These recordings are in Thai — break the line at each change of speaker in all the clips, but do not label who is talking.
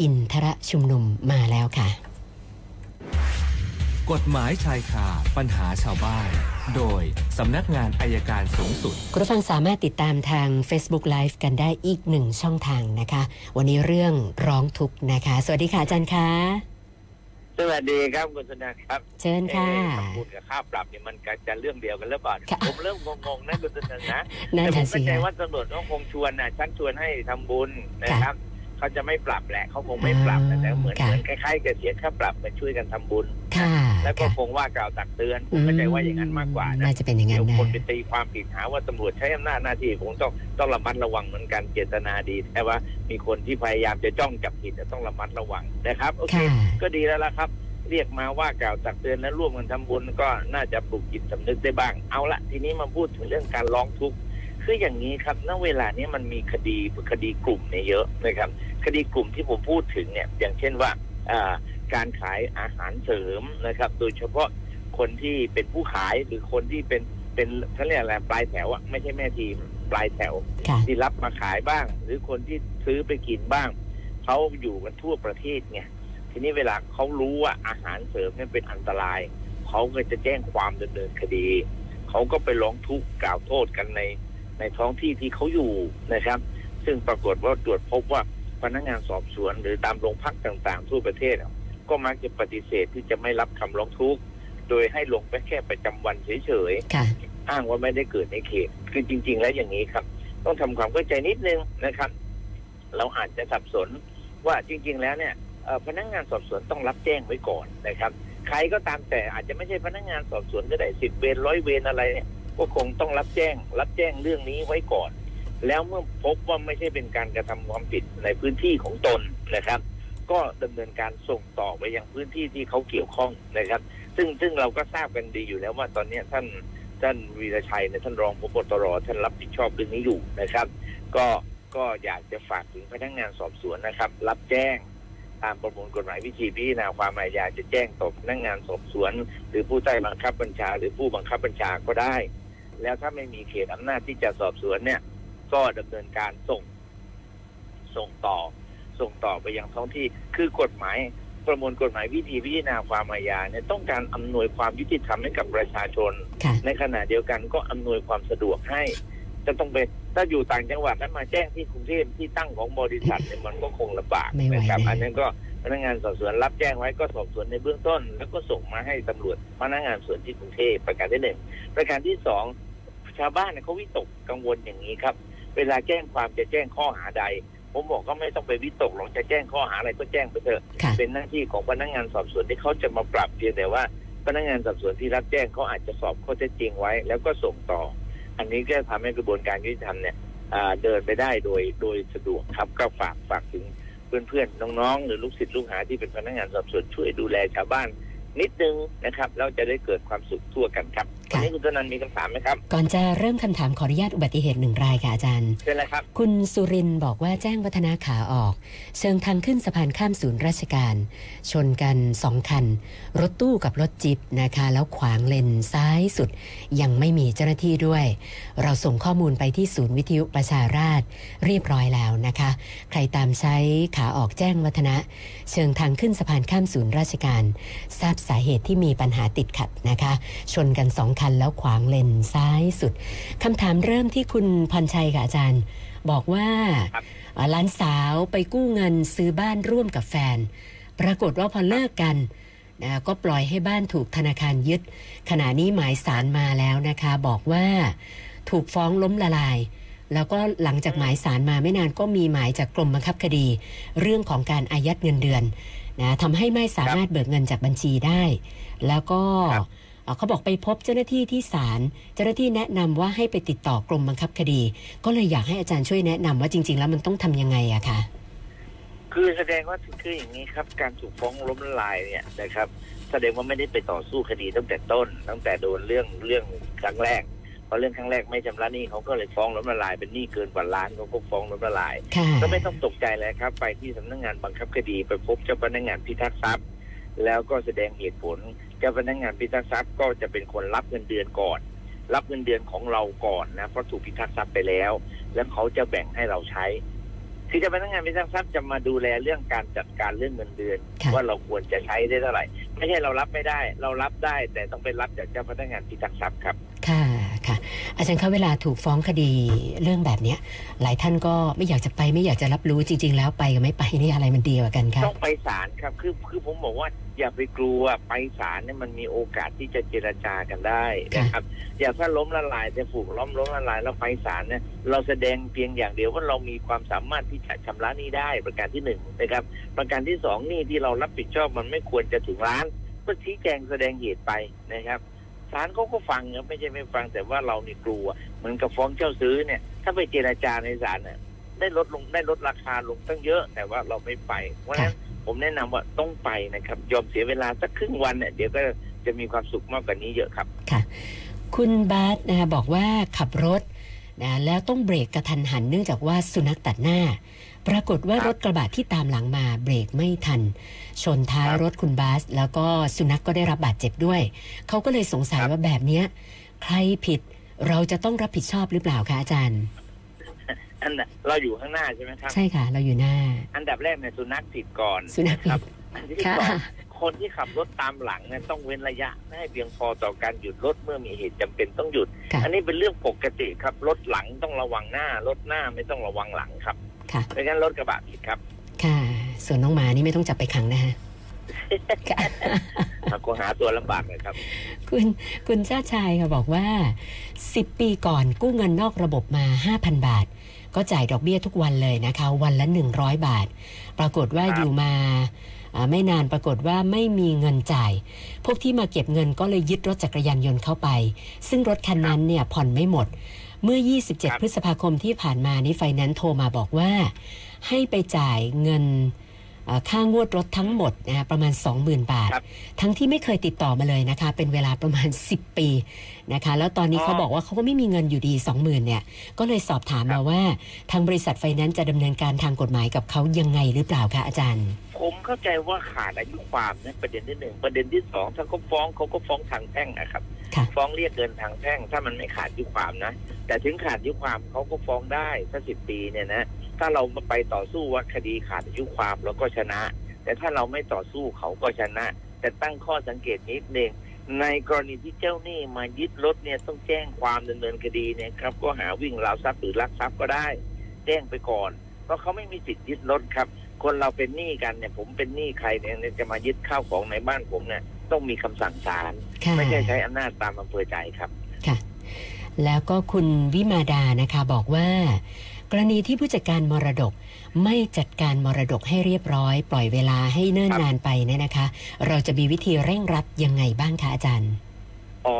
อินทรชุมนุมมาแล้วค่ะ
กฎหมายชายคาปัญหาชาวบ้าน โดยสำนักงานอายการสูงสุด
คุณผู้ฟังสามารถติดตามทาง Facebook Live กันได้อีกหนึ่งช่องทางนะคะ วันนี้เรื่องร้องทุกข์นะคะ สวัสดีค่ะอาจารย์คะ
สวัสดีครับคุณชนะครับ
เชิญค่ะ
เอ๊ทำบุญกับค่าปรับเนี่ยมันก็จะเรื่องเดียวกันหรือเปล่า
ค่ะ
ผมเริ่มงงๆนะคุณชนะนะ
นั่น
แต่ผ
น่ะ
ม
สิ
เข้าใจ
คะ
ว่าตำรวจก็คงชวนนะชักชวนให้ทำบุญนะครับ เขาจะไม่ปรับแหละเขาคงไม่ปรับ
อ่า
แต่เหมือน
ค่ะ
เหมือนคล้ายๆกับเสียค่าปรับมาช่วยกันทำบุญ
ค่ะ
แล้วก็
ค่ะ
คงว่ากล่าวตักเตือนผมเข้าใจว่าอย่างนั้นมากกว่านะ
น่าจะเป็นอย่างนั้
เดี๋
น
ยว
นะ
คนไปตีความผิดหาว่าตำรวจใช้อำนาจหน้าที่ผมต้องต้องระมัดระวังเหมือนกันเจตนาดีแต่ว่ามีคนที่พยายามจะจ้องจับผิดจะต้องระมัดระวังนะครับโอเค
ค่ะ
ก็ดีแล้วละครับ เรียกมาว่ากล่าวตักเตือนและร่วมกันทำบุญก็น่าจะปลุกจิตสำนึกได้บ้างเอาละทีนี้มาพูดถึงเรื่องการร้องทุกข์ คืออย่างนี้ครับณเวลานี้มันมีคดีคดีกลุ่มเนี่ยเยอะนะครับ คดีกลุ่มที่ผมพูดถึงเนี่ย อย่างเช่นว่าอ่าการขายอาหารเสริมนะครับ โดยเฉพาะคนที่เป็นผู้ขายหรือคนที่เป็นเป็นเขาเรียกอะไรปลายแถวอะไม่ใช่แม่ทีมปลายแถว
ค่ะ
ที่รับมาขายบ้าง หรือคนที่ซื้อไปกินบ้างเขาอยู่กันทั่วประเทศไงทีนี้เวลาเขารู้ว่าอาหารเสริมเนี่ยเป็นอันตรายเขาก็จะแจ้งความดำเนินคดีเขาก็ไปร้องทุกข์กล่าวโทษกันใน ในท้องที่ที่เขาอยู่นะครับ ซึ่งปรากฏว่าตรวจพบว่าพนักงานสอบสวนหรือตามโรงพักต่างๆ ทั่วประเทศอะก็มักจะปฏิเสธที่จะไม่รับคำร้องทุกข์โดยให้ลงไปแค่ประจำวันเฉยๆ
ค่ะ
อ้างว่าไม่ได้เกิดในเขต คือจริง ๆ แล้วอย่างนี้ครับ ต้องทำความเข้าใจนิดนึงนะครับ เราอาจจะสับสนว่าจริง ๆ แล้วเนี่ยเอ่อพนักงานสอบสวนต้องรับแจ้งไว้ก่อนนะครับ ใครก็ตามแต่อาจจะไม่ใช่พนักงานสอบสวนก็ได้สิบเวรร้อยเวรอะไรเนี่ย ก็คงต้องรับแจ้ง รับแจ้งเรื่องนี้ไว้ก่อน แล้วเมื่อพบว่าไม่ใช่เป็นการกระทำความผิดในพื้นที่ของตนนะครับ ก็ดำเนินการส่งต่อไปยังพื้นที่ที่เขาเกี่ยวข้องนะครับ ซึ่งซึ่งเราก็ทราบกันดีอยู่แล้วว่าตอนนี้ท่านท่านวีรชัยเนี่ยท่านรองพบตรท่านรับผิดชอบเรื่องนี้อยู่นะครับ ก็ก็อยากจะฝากถึงพนักงานสอบสวนนะครับ รับแจ้งตามประมวลกฎหมายวิธีพิจารณาความอาญาจะแจ้งต่อพนักงานสอบสวน หรือผู้ใต้บังคับบัญชา หรือผู้บังคับบัญชาก็ได้ แล้วถ้าไม่มีเขตอำนาจที่จะสอบสวนเนี่ย ก็ดำเนินการส่ง ส่งต่อ ส่งต่อไปยังท้องที่ คือกฎหมายประมวลกฎหมายวิธีพิจารณาความอาญาเนี่ยต้องการอำนวยความยุติธรรมให้กับประชาชน
ค่ะ
ในขณะเดียวกันก็อำนวยความสะดวกให้ จะต้องไปถ้าอยู่ต่างจังหวัดแล้วมาแจ้งที่กรุงเทพที่ตั้งของบริษัทเนี่ยมันก็คงลำบาก
ไม่ไหว
นะครับ
นะ
อันนั้นก็พนักงานสอบสวนรับแจ้งไว้ก็สอบสวนในเบื้องต้น แล้วก็ส่งมาให้ตำรวจพนักงานสอบสวนที่กรุงเทพประการที่หนึ่งประการที่สอง ชาวบ้านเนี่ยเขาวิตกกังวลอย่างนี้ครับ เวลาแจ้งความจะแจ้งข้อหาใด ผมบอกก็ไม่ต้องไปวิตกหรอกจะแจ้งข้อหาอะไรก็แจ้งไปเถอะ
ค่ะ
เป็นหน้าที่ของพนักงานสอบสวนที่เขาจะมาปรับเพียงแต่ว่าพนักงานสอบสวนที่รับแจ้งเขาอาจจะสอบข้อเท็จจริงไว้ แล้วก็ส่งต่อ อันนี้ก็ทำให้กระบวนการยุติธรรมเนี่ยอ่าเดินไปได้โดยโดยสะดวกครับก็ฝากฝากถึงเพื่อนๆน้องๆ หรือลูกศิษย์ลูกหาที่เป็นพนักงานสอบสวนช่วยดูแลชาวบ้านนิดนึงนะครับแล้วจะได้เกิดความสุขทั่วกันครับ วันนี้คุณธนันท์มีคำถามไหมครับ
ก่อนจะเริ่มคำถามขออนุญาตอุบัติเหตุหนึ่งรายค่ะอาจารย์
เช่นไรครับ
คุณสุรินทร์บอกว่าแจ้งวัฒนาขาออก เชิงทางขึ้นสะพานข้ามศูนย์ราชการ ชนกันสองคัน รถตู้กับรถจิบนะคะ แล้วขวางเลนซ้ายสุด ยังไม่มีเจ้าหน้าที่ด้วย เราส่งข้อมูลไปที่ศูนย์วิทยุประชาราชเรียบร้อยแล้วนะคะ ใครตามใช้ขาออกแจ้งวัฒนะ เชิงทางขึ้นสะพานข้ามศูนย์ราชการ ทราบสาเหตุที่มีปัญหาติดขัดนะคะ ชนกันสองคันแล้วขวางเลนซ้ายสุดคำถามเริ่มที่คุณพรชัยค่ะอาจารย์ บอกว่า
ครับ
เอ่อหลานสาวไปกู้เงินซื้อบ้านร่วมกับแฟน ปรากฏว่าพอเลิกกันนะก็ปล่อยให้บ้านถูกธนาคารยึด ขณะนี้หมายสารมาแล้วนะคะ บอกว่าถูกฟ้องล้มละลาย แล้วก็หลังจากหมายสารมาไม่นานก็มีหมายจากกรมบังคับคดี เรื่องของการอายัดเงินเดือนนะทำให้ไม่สามารถเบิกเงินจากบัญชีได้ แล้วก็
ครับ
เอ่อเขาบอกไปพบเจ้าหน้าที่ที่ศาลเจ้าหน้าที่แนะนำว่าให้ไปติดต่อกรมบังคับคดี ก็เลยอยากให้อาจารย์ช่วยแนะนำว่าจริง ๆ แล้วมันต้องทำยังไงอะคะ
คือแสดงว่าคืออย่างนี้ครับ การถูกฟ้องล้มละลายเนี่ยนะครับ แสดงว่าไม่ได้ไปต่อสู้คดีตั้งแต่ต้น ตั้งแต่โดนเรื่องเรื่องครั้งแรกพอเรื่องครั้งแรกไม่ชำระหนี้เขาก็เลยฟ้องล้มละลาย เป็นหนี้เกินกว่าล้านเขาก็ฟ้องล้มละลาย
ค่ะ
ก็ไม่ต้องตกใจเลยครับ ไปที่สำนักงานบังคับคดี ไปพบเจ้าพนักงานพิทักษ์ทรัพย์ แล้วก็แสดงเหตุผล เจ้าพนักงานพิทักษ์ทรัพย์ก็จะเป็นคนรับเงินเดือนก่อน รับเงินเดือนของเราก่อนนะเพราะถูกพิทักษ์ทรัพย์ไปแล้ว แล้วเขาจะแบ่งให้เราใช้ คือเจะพนักงานพิทักษ์ทรัพย์จะมาดูแลเรื่องการจัดการเรื่องเงินเดือน
ค่ะ
ว่าเราควรจะใช้ได้เท่าไหร่ ไม่ใช่เรารับไม่ได้ เรารับได้แต่ต้องไปรับจากเจ้าพนักงานพิทักษ์ทรัพย์ครับ
ค่ะ อาจารย์คะเวลาถูกฟ้องคดีเรื่องแบบเนี้ยหลายท่านก็ไม่อยากจะไปไม่อยากจะรับรู้จริง ๆ แล้วไปกับไม่ไปนี่อะไรมันดีกว่ากันคะ
ต้องไปศาลครับคือคือผมบอกว่าอย่าไปกลัวไปศาลเนี่ยมันมีโอกาสที่จะเจรจากันได้นะครับอย่าถ้าล้มละลายจะผูกล้มล้มละลายแล้วไปศาลเนี่ยเราแสดงเพียงอย่างเดียวว่าเรามีความสามารถที่จะชำระหนี้ได้ประการที่หนึ่งนะครับประการที่สองหนี้ที่เรารับผิดชอบมันไม่ควรจะถึงล้านก็ชี้แจงแสดงเหตุไปนะครับ ศาลเขาก็ฟังครับไม่ใช่ไม่ฟังแต่ว่าเรานี่กลัวเหมือนกับฟ้องเจ้าซื้อเนี่ย ถ้าไปเจรจาในศาลเนี่ยได้ลดลงได้ลดราคาลงตั้งเยอะ แต่ว่าเราไม่ไป เพราะฉะนั้นผมแนะนำว่าต้องไปนะครับ ยอมเสียเวลาสักครึ่งวันเนี่ยเดี๋ยวก็จะมีความสุขมากกว่านี้เยอะครับ
คุณบาสนะคะบอกว่าขับรถ นะแล้วต้องเบรกกระทันหันเนื่องจากว่าสุนัขตัดหน้า ปรากฏว่า
ครับ
รถกระบะที่ตามหลังมาเบรกไม่ทัน ชนท้าย
ครับ
รถคุณบาส แล้วก็สุนัขก็ได้รับบาดเจ็บด้วย เขาก็เลยสงสัย
ครับ
ว่าแบบเนี้ยใครผิดเราจะต้องรับผิดชอบหรือเปล่าคะอาจารย์
อันน่ะเราอยู่ข้างหน้าใช่ไหมครับ
ใช่ค่ะ เราอยู่หน้า
อันดับแรกเนี่ยสุนัขผิดก่อน
สุนัขผิด
ครับอันที่
ค่ะ
สอง คนที่ขับรถตามหลังเนี่ยต้องเว้นระยะให้เพียงพอต่อการหยุดรถเมื่อมีเหตุจำเป็นต้องหยุด
ค่ะ
อันนี้เป็นเรื่องปกติครับรถหลังต้องระวังหน้ารถหน้าไม่ต้องระวังหลังครับ
ค่ะ
เพราะงั้นรถกระบะผิดครับ
ค่ะ ส่วนน้องหมานี่ไม่ต้องจับไปขังนะฮะค่ะ
คงหาตัวลำบากเลยครับ
คุณคุณชาติชายค่ะบอกว่า 10 ปีก่อนกู้เงินนอกระบบมา 5,000 บาท ก็จ่ายดอกเบี้ยทุกวันเลยนะคะ วันละ 100 บาท ปรากฏว่า
ครับ
อยู่มาอ่า ไม่นานปรากฏว่าไม่มีเงินจ่าย พวกที่มาเก็บเงินก็เลยยึดรถจักรยานยนต์เข้าไป ซึ่งรถคันนั้นเนี่ยผ่อนไม่หมด เมื่อ 27 พฤษภาคมที่ผ่านมานี้ไฟแนนซ์โทรมาบอกว่า ให้ไปจ่ายเงินอ่า ค่างวดรถทั้งหมดนะคะประมาณ 20,000 บาท
ครับ
ทั้งที่ไม่เคยติดต่อมาเลยนะคะ เป็นเวลาประมาณ 10 ปีนะคะ แล้วตอนนี้
อ๋อ
เขาบอกว่าเขาก็ไม่มีเงินอยู่ดี 20,000เนี่ยก็เลยสอบถาม
ครั
มา
บ
ว่า ทางบริษัทไฟแนนซ์จะดำเนินการทางกฎหมายกับเขายังไงหรือเปล่าคะอาจารย์
ผมเข้าใจว่าขาดอายุความนะประเด็นที่หนึ่งประเด็นที่สองถ้าเขาฟ้องเขาก็ฟ้องทางแพ่งนะครับ
ค่ะ
ฟ้องเรียกเงินทางแพ่ง ถ้ามันไม่ขาดอายุความนะ แต่ถึงขาดอายุความเขาก็ฟ้องได้ถ้าสิบปีเนี่ยนะ ถ้าเราไปต่อสู้ว่าคดีขาดอายุความเราก็ชนะ แต่ถ้าเราไม่ต่อสู้เขาก็ชนะ แต่ตั้งข้อสังเกตนิดนึงในกรณีที่เจ้าหนี้มายึดรถเนี่ยต้องแจ้งความดำเนินคดีเนี่ยครับ ก็หาวิ่งราวทรัพย์หรือลักทรัพย์ก็ได้ แจ้งไปก่อน เพราะเขาไม่มีสิทธิ์ยึดรถครับ คนเราเป็นหนี้กันเนี่ย ผมเป็นหนี้ใครเนี่ยจะมายึดข้าวของในบ้านผมเนี่ยต้องมีคำสั่งศาล
ค่ะ
ไม่ใช่ใช้อำนาจตามอำเภอใจครับ
ค่ะแล้วก็คุณวิมาดานะคะบอกว่า กรณีที่ผู้จัดการมรดก ไม่จัดการมรดกให้เรียบร้อย ปล่อยเวลาให้เนิ่นนานไปเนี่ยนะคะ เราจะมีวิธีเร่งรัดยังไงบ้างคะอาจารย์
อ๋อ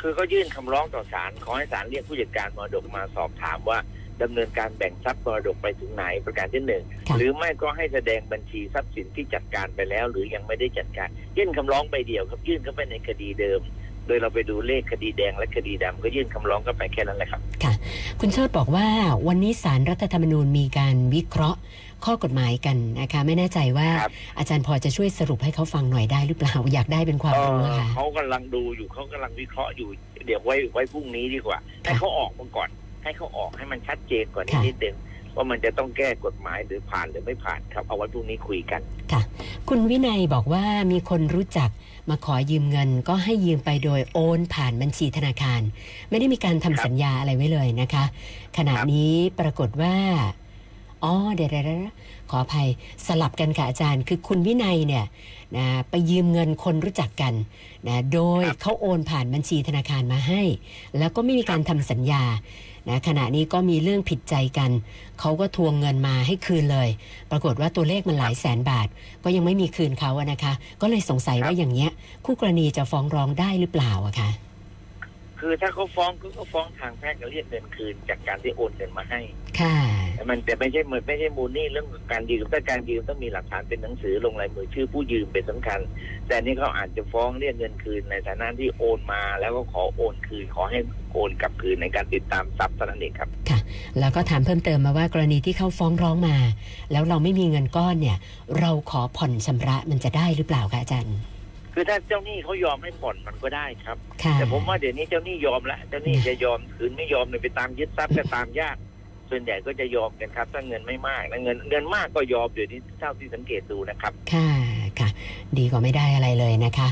คือเขายื่นคำร้องต่อศาลขอให้ศาลเรียกผู้จัดการมรดกมาสอบถามว่าดำเนินการแบ่งทรัพย์มรดกไปถึงไหนประการที่หนึ่ง
ค่ะ
หรือไม่ก็ให้แสดงบัญชีทรัพย์สินที่จัดการไปแล้ว หรือยังไม่ได้จัดการ ยื่นคำร้องใบเดียวครับยื่นเข้าไปในคดีเดิม โดยเราไปดูเลขคดีแดงและคดีดำก็ยื่นคำร้องเข้าไปแค่นั้นแหละครับ
คุณเชิดบอกว่าวันนี้สารรัฐธรรมนูญมีการวิเคราะห์ข้อกฎหมายกันนะคะไม่แน่ใจว่า
ครับ
อาจารย์พอจะช่วยสรุปให้เขาฟังหน่อยได้หรือเปล่าอยากได้เป็นความ
เอ
รู้
อ
ค่ะ
เขากำลังดูอยู่เขากำลังวิเคราะห์อยู่ เดี๋ยวไว้ไว้พรุ่งนี้ดีกว่า ให้เขาออกมาก่อน ให้เขาออกให้มันชัดเจนกว่านี้
ค่ะ
นิดนึง ว่ามันจะต้องแก้กฎหมายหรือผ่านหรือไม่ผ่านครับ เอาไว้พรุ่งนี้คุยกัน
ค่ะ คุณวินัยบอกว่ามีคนรู้จักมาขอยืมเงินก็ให้ยืมไปโดยโอนผ่านบัญชีธนาคาร ไม่ได้มีการทำ
ครับ
สัญญาอะไรไว้เลยนะคะ ขณะนี้ปรากฏว่า อ๋อเดี๋ยวๆๆขออภัยสลับกันค่ะอาจารย์ คือคุณวินัยเนี่ยนะไปยืมเงินคนรู้จักกันนะโดยเขาโอนผ่านบัญชีธนาคารมาให้ แล้วก็ไม่มีการทำสัญญานะขณะนี้ก็มีเรื่องผิดใจกัน เขาก็ทวงเงินมาให้คืนเลย ปรากฏว่าตัวเลขมันหลายแสนบาท ก็ยังไม่มีคืนเขาอะนะคะ ก็เลยสงสัยว่าอย่างเงี้ยคู่กรณีจะฟ้องร้องได้หรือเปล่าอะคะ
คือถ้าเขาฟ้องก็ก็ฟ้องทางแพ่งก็เรียกเงินคืนจากการที่โอนเงินมาให้
ค่ะ
แต่มันแต่ไม่ใช่เหมือนไม่ใช่มูลหนี่เรื่องการยืมถ้าการยืมต้องมีหลักฐานเป็นหนังสือลงลายมือชื่อผู้ยืมเป็นสำคัญ แต่นี่เขาอาจจะฟ้องเรียกเงินคืนในฐานะที่โอนมาแล้วก็ขอโอนคืนขอให้โอนกลับคืนในการติดตามทรัพย์เท่านั้นเองครับ
แล้วก็ถามเพิ่มเติมมาว่ากรณีที่เขาฟ้องร้องมา แล้วเราไม่มีเงินก้อนเนี่ย เราขอผ่อนชำระมันจะได้หรือเปล่าคะอาจารย์
คือถ้าเจ้าหนี้เขายอมให้ผ่อนมันก็ได้ครับ
ค่ะ
แต่ผมว่าเดี๋ยวนี้เจ้าหนี้ยอมแล้วเจ้าหนี้จะยอมคืนไม่ยอมเนี่ยไปตามยึดทรัพย์ก็ตามยาก ส่วนใหญ่ก็จะยอมกันครับถ้าเงินไม่มากนะเงินเงินมากก็ยอมเดี๋ยวนี้เท่าที่สังเกตดูนะครับ
ค่ะค่ะ ดีกว่าไม่ได้อะไรเลยนะคะ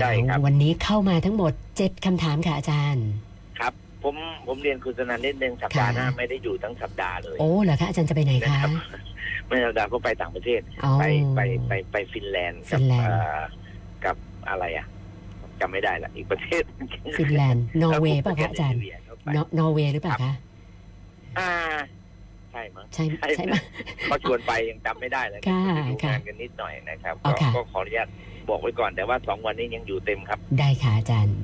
ใช่ครับ
วันนี้เข้ามาทั้งหมดเจ็ดคำถามค่ะอาจารย์
ครับ ผมผมเรียนคุณสนันนิดนึงสัปดาห์
ค่ะ
หน้าไม่ได้อยู่ทั้งสัปดาห์เลย
โอ้เหรอคะอาจารย์จะไปไหน
นะ
คะ
ครับ ไม่สัปดาห์ก็ไปต่างประเทศ
อ๋อ
ไปไปไปไปฟินแลนด์กั
ฟินแลนด์
เอ่อ กับอะไรอะจำไม่ได้ละอีกประเทศ
ฟินแลนด์นอร์เวย์เปล่าคะอาจารย์
เข้ไป
นอนอร์เวย์หรือเปล่าคะ
อ่าใช่มั้ง
ใช่ใช่ไหม
เขาชวนไปยังจำไม่ได้เลย
ค่ะ
ไปดู
ค่ะ
งานกันนิดหน่อยนะครับ
อ๋อ
ก็
ค่ะ
ก็ขออนุญาตบอกไว้ก่อนแต่ว่าสองวันนี้ยังอยู่เต็มครับ
ได้ค่ะอาจารย์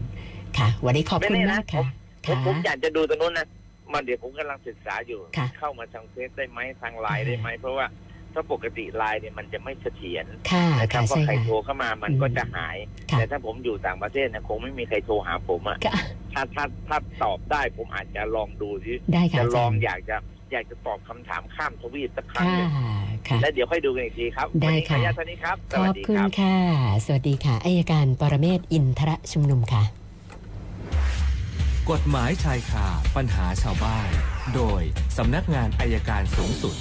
ค่ะ วันนี้ขอบคุณ
ไม่แน่นะ
มากค่ะ
ผม
ค่ะ
ผมอยากจะดูตรงนู้นนะมันเดี๋ยวผมกำลังศึกษาอยู่
ค่ะ
เข้ามาทางเฟซได้ไหมทางไลน์ได้ไหมเพราะว่า ถ้าปกติไลน์เนี่ยมันจะไม่เสถียร
ค่ะ
นะครับ
ค่ะ
ว่า
ใช่
ใคร
ค่ะ
โทรเข้ามามัน
อืม
ก็จะหาย
ค่ะ
แต่ถ้าผมอยู่ต่างประเทศเนี่ยคงไม่มีใครโทรหาผมอะ
ค่ะ
ถ้าถ้าถ้าตอบได้ผมอาจจะลองดูสิ
ได้ค่ะ
จะ
อา
ล
จา
อง
รย์
อยากจะอยากจะตอบคำถามข้ามทวีปสักครั้ง
ค่ะ
หนึ่ง
ค่ะ
แล้วเดี๋ยวค่อยดูกันอีกทีครับ
ได้
วันนี้ขอ
ค่ะ
อนุญาตเท่านี้ครับส
ข
วั
อ
ส
บ
ดี
คุ
ค
ณ
รับ
ค่ะ สวัสดีค่ะอายการปรเมศวร์อินทรชุมนุมค่ะ
กฎหมายชายคาปัญหาชาวบ้าน โดยสำนักงานอายการสูงสุด